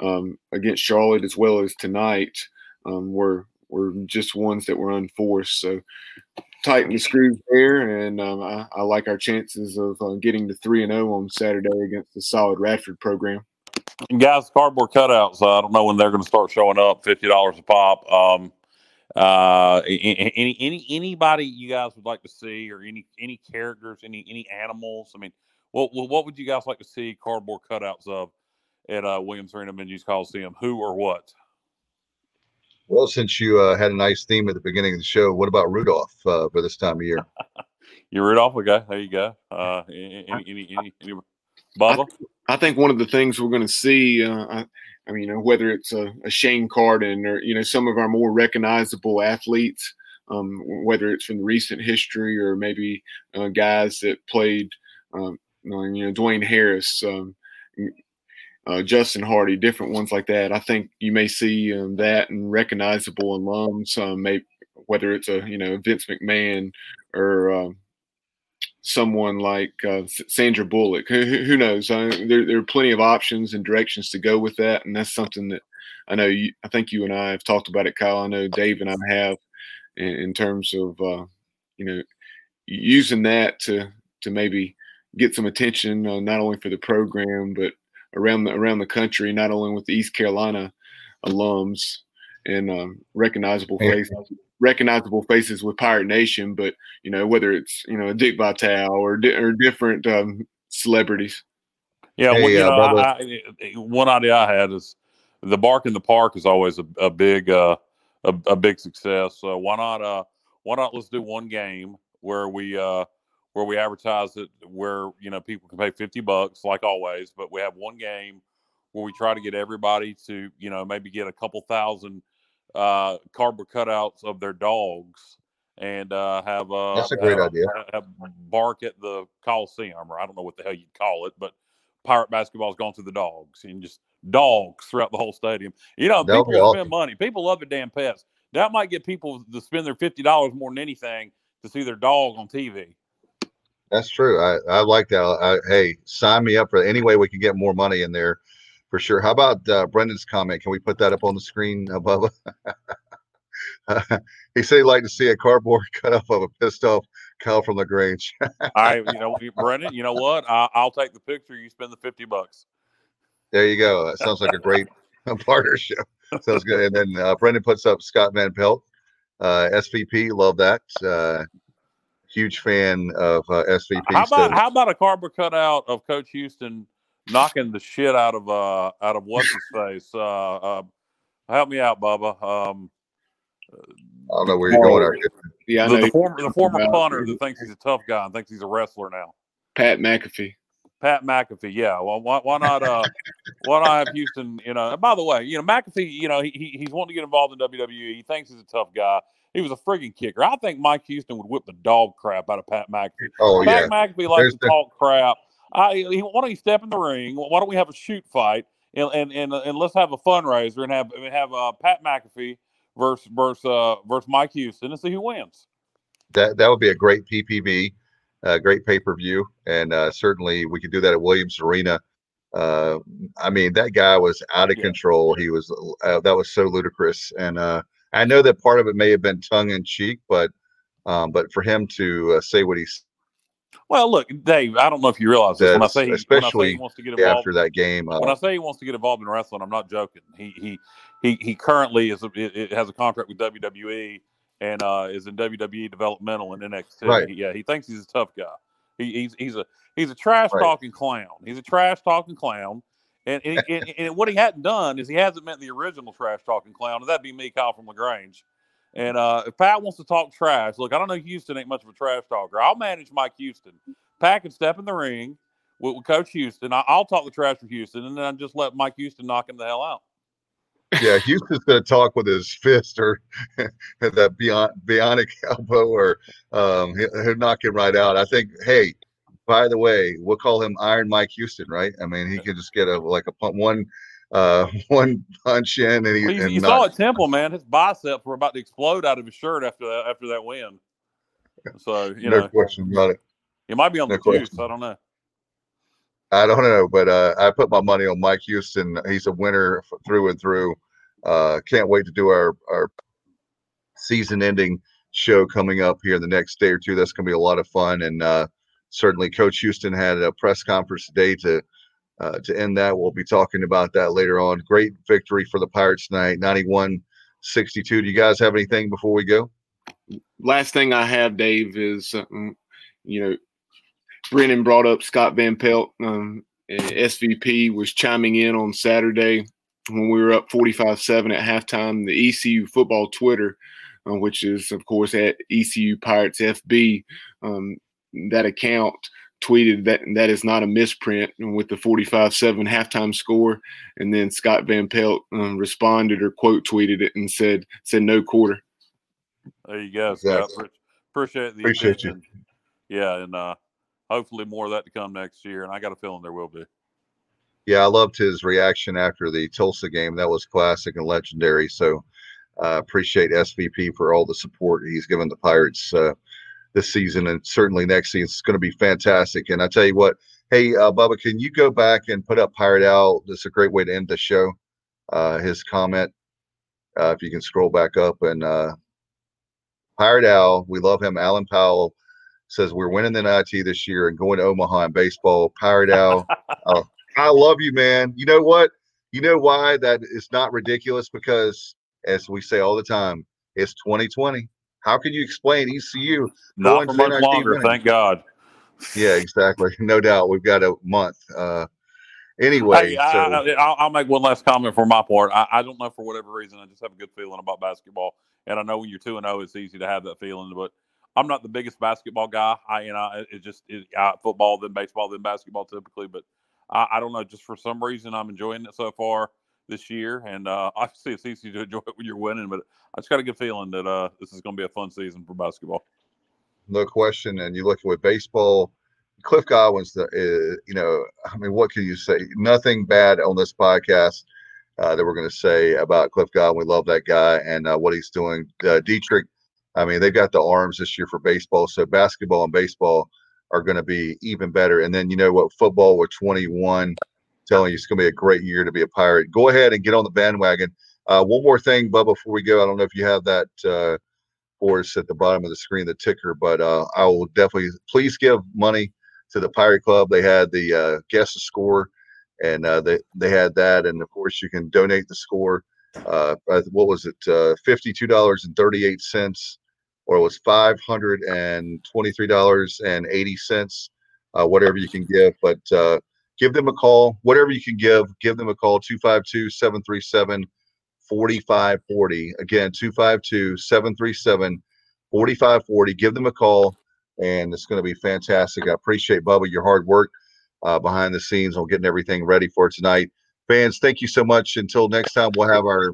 um, against Charlotte as well as tonight um, were were just ones that were unforced. So tighten the screws there, and um, I, I, like our chances of uh, getting to three and zero oh on Saturday against the solid Radford program. And guys, cardboard cutouts. Uh, I don't know when they're going to start showing up. Fifty dollars a pop. Um, uh, any any anybody you guys would like to see, or any any characters, any any animals? I mean, what what would you guys like to see cardboard cutouts of at uh, Williams Arena Minges Coliseum? Who or what? Well, since you uh, had a nice theme at the beginning of the show, what about Rudolph uh, for this time of year? You're Rudolph, okay. There you go. Uh, any, any, any, any, Bubba? I, I, think one of the things we're going to see, uh, I, I, mean, you know, whether it's a, a, Shane Carden or, you know, some of our more recognizable athletes, um, whether it's from recent history or maybe uh, guys that played, um, you know, Dwayne Harris, um, uh, Justin Hardy, different ones like that. I think you may see um, that and recognizable alums, um, maybe whether it's a you know Vince McMahon or um, someone like uh, Sandra Bullock. Who, who knows? Uh, there, there are plenty of options and directions to go with that, and that's something that I know. You, I think you and I have talked about it, Kyle. I know Dave and I have in, in terms of uh, you know using that to to maybe get some attention, uh, not only for the program but around the around the country, not only with the East Carolina alums and um, recognizable faces, recognizable faces with Pirate Nation, but you know whether it's you know Dick Vitale or di- or different um, celebrities. Yeah, well, you uh, know, I, I, one idea I had is the bark in the park is always a, a big uh, a, a, big success. So why not uh, why not let's do one game where we uh, where we advertise it where you know people can pay 50 bucks like always but we have one game where we try to get everybody to you know maybe get a couple thousand uh cardboard cutouts of their dogs and uh have uh that's a great have, idea. have bark at the coliseum or i don't know what the hell you'd call it but pirate basketball's gone to the dogs and just dogs throughout the whole stadium. You know That'll people awesome. spend money. People love the damn pets. That might get people to spend their $50 more than anything to see their dog on tv that's true. I, I like that. I, hey, sign me up for any way we can get more money in there for sure. How about uh, Brendan's comment? Can we put that up on the screen above? he said he'd like to see a cardboard cut off of a pissed off cow from the Grange. I, you know, Brendan, you know what? I, will take the picture. You spend the 50 bucks. There you go. That sounds like a great partnership. Sounds good. And then uh, Brendan puts up Scott Van Pelt, uh, SVP. Love that. Uh, huge fan of uh, SVP. How about how about a cardboard cutout of Coach Houston knocking the shit out of uh out of what's his face? Uh, uh, help me out, Bubba. Um, I don't know where you're going. Yeah, the, the, former the former punter that thinks he's a tough guy and thinks he's a wrestler now. Pat McAfee. Pat McAfee, yeah. Well, why, why not? Uh, why not have Houston? You know. by the way, you know McAfee. You know he, he's wanting to get involved in WWE. He thinks he's a tough guy. He was a frigging kicker. I think Mike Houston would whip the dog crap out of Pat McAfee. Oh Pat yeah. Pat McAfee likes to the... talk crap. I, he, why don't you step in the ring? Why don't we have a shoot fight and and and, and let's have a fundraiser and have have uh, Pat McAfee versus versus uh, versus Mike Houston and see who wins. That that would be a great PPV, uh, great pay per view, and uh, certainly we could do that at Williams Arena. Uh, I mean, that guy was out of yeah. control. He was uh, that was so ludicrous, and uh, I know that part of it may have been tongue in cheek, but um, but for him to uh, say what he's well, look, Dave. I don't know if you realize this. When I say, he, especially when I say he wants to get involved after that game, uh, when I say he wants to get involved in wrestling, I'm not joking. He he he he currently is a, it, has a contract with WWE and uh, is in WWE developmental and NXT. Right. Yeah, he thinks he's a tough guy. He, he's he's a he's a trash talking right. clown. He's a trash talking clown. And, and, and, and, what he hadn't done is he hasn't met the original trash talking clown, and that'd be me, Kyle from Lagrange. And uh, if Pat wants to talk trash, look, I don't know Houston ain't much of a trash talker. I'll manage Mike Houston. Pat can step in the ring with, with Coach Houston. I, will talk the trash for Houston, and then I just let Mike Houston knock him the hell out. Yeah, Houston's going to talk with his fist or that bionic elbow, or um, he'll knock him right out. I think, hey, by the way, we'll call him Iron Mike Houston, right? I mean, he can just get a like a one uh one punch in and he well, you, and you saw at Temple, man, his biceps were about to explode out of his shirt after that after that win. So you no know, question about it. It might be on no the question. juice. I don't know. I don't know, but uh, I put my money on Mike Houston. He's a winner through and through. Uh, can't wait to do our our season-ending show coming up here in the next day or two. That's going to be a lot of fun, and uh, certainly Coach Houston had a press conference today to uh, to end that. We'll be talking about that later on. Great victory for the Pirates tonight, 91 62. Do you guys have anything before we go? Last thing I have, Dave, is um, you know, Brennan brought up Scott Van Pelt. Um, SVP was chiming in on Saturday when we were up 45 7 at halftime. The ECU football Twitter, uh, which is, of course, at ECU Pirates FB, um, that account tweeted that that is not a misprint with the 45-7 halftime score. And then scott van pelt um, responded or quote tweeted it and said said no quarter. There you go scott. Appreciate the appreciate attention. you yeah and uh hopefully more of that to come next year and i got a feeling there will be. Yeah i loved his reaction after the tulsa game. That was classic and legendary so uh, appreciate svp for all the support he's given the pirates uh, this season and certainly next season. It's going to be fantastic. And I tell you what, hey, uh, Bubba, can you go back and put up Pirate Owl? This is a great way to end the show. Uh, his comment, uh, if you can scroll back up and uh, Pirate Owl, we love him. Alan Powell says we're winning the NIT this year and going to Omaha in baseball. Pirate Owl, uh, I love you, man. You know what? You know why that is not ridiculous? Because as we say all the time, it's 2020. How can you explain ECU? Not for much longer, winning? thank God. Yeah, exactly. No doubt. We've got a month. Uh, anyway, hey, so. I, will make one last comment for my part. I, I, don't know for whatever reason. I just have a good feeling about basketball, and I know when you're two and zero, oh, it's easy to have that feeling. But I'm not the biggest basketball guy. I you know it, it just it, football, then baseball, then basketball typically. But I, I, don't know. Just for some reason, I'm enjoying it so far this year, and uh, obviously it's easy to enjoy it when you're winning. But I just got a good feeling that uh, this is going to be a fun season for basketball. No question. And you look at with baseball, Cliff Godwin's the uh, you know I mean what can you say? Nothing bad on this podcast. Uh, that we're going to say about Cliff Godwin. We love that guy and uh, what he's doing. Uh, Dietrich, I mean, they've got the arms this year for baseball. So basketball and baseball are going to be even better. And then you know what? Football with 21 telling you it's going to be a great year to be a pirate. Go ahead and get on the bandwagon. Uh, one more thing, Bub, before we go. I don't know if you have that uh, for us at the bottom of the screen, the ticker, but uh, I will definitely please give money to the Pirate Club. They had the uh, guess the score, and uh, they they had that, and of course you can donate the score. Uh, what was it? Uh, Fifty-two dollars and thirty-eight cents, or it was five hundred and twenty-three dollars and eighty cents. Whatever you can give, but give them a call. Whatever you can give, give them a call 252 737 4540. Again, 252 737 4540. Give them a call, and it's going to be fantastic. I appreciate, Bubba, your hard work uh, behind the scenes on getting everything ready for tonight. Fans, thank you so much. Until next time, we'll have our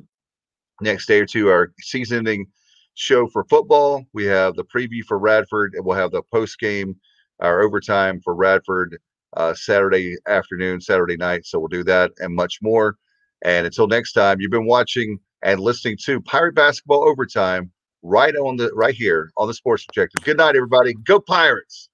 next day or two, our season ending show for football. We have the preview for Radford, and we'll have the post game, our overtime for Radford uh, Saturday afternoon, Saturday night. So we'll do that and much more. And until next time, you've been watching and listening to Pirate Basketball Overtime right on the right here on the Sports Objective. Good night, everybody. Go Pirates.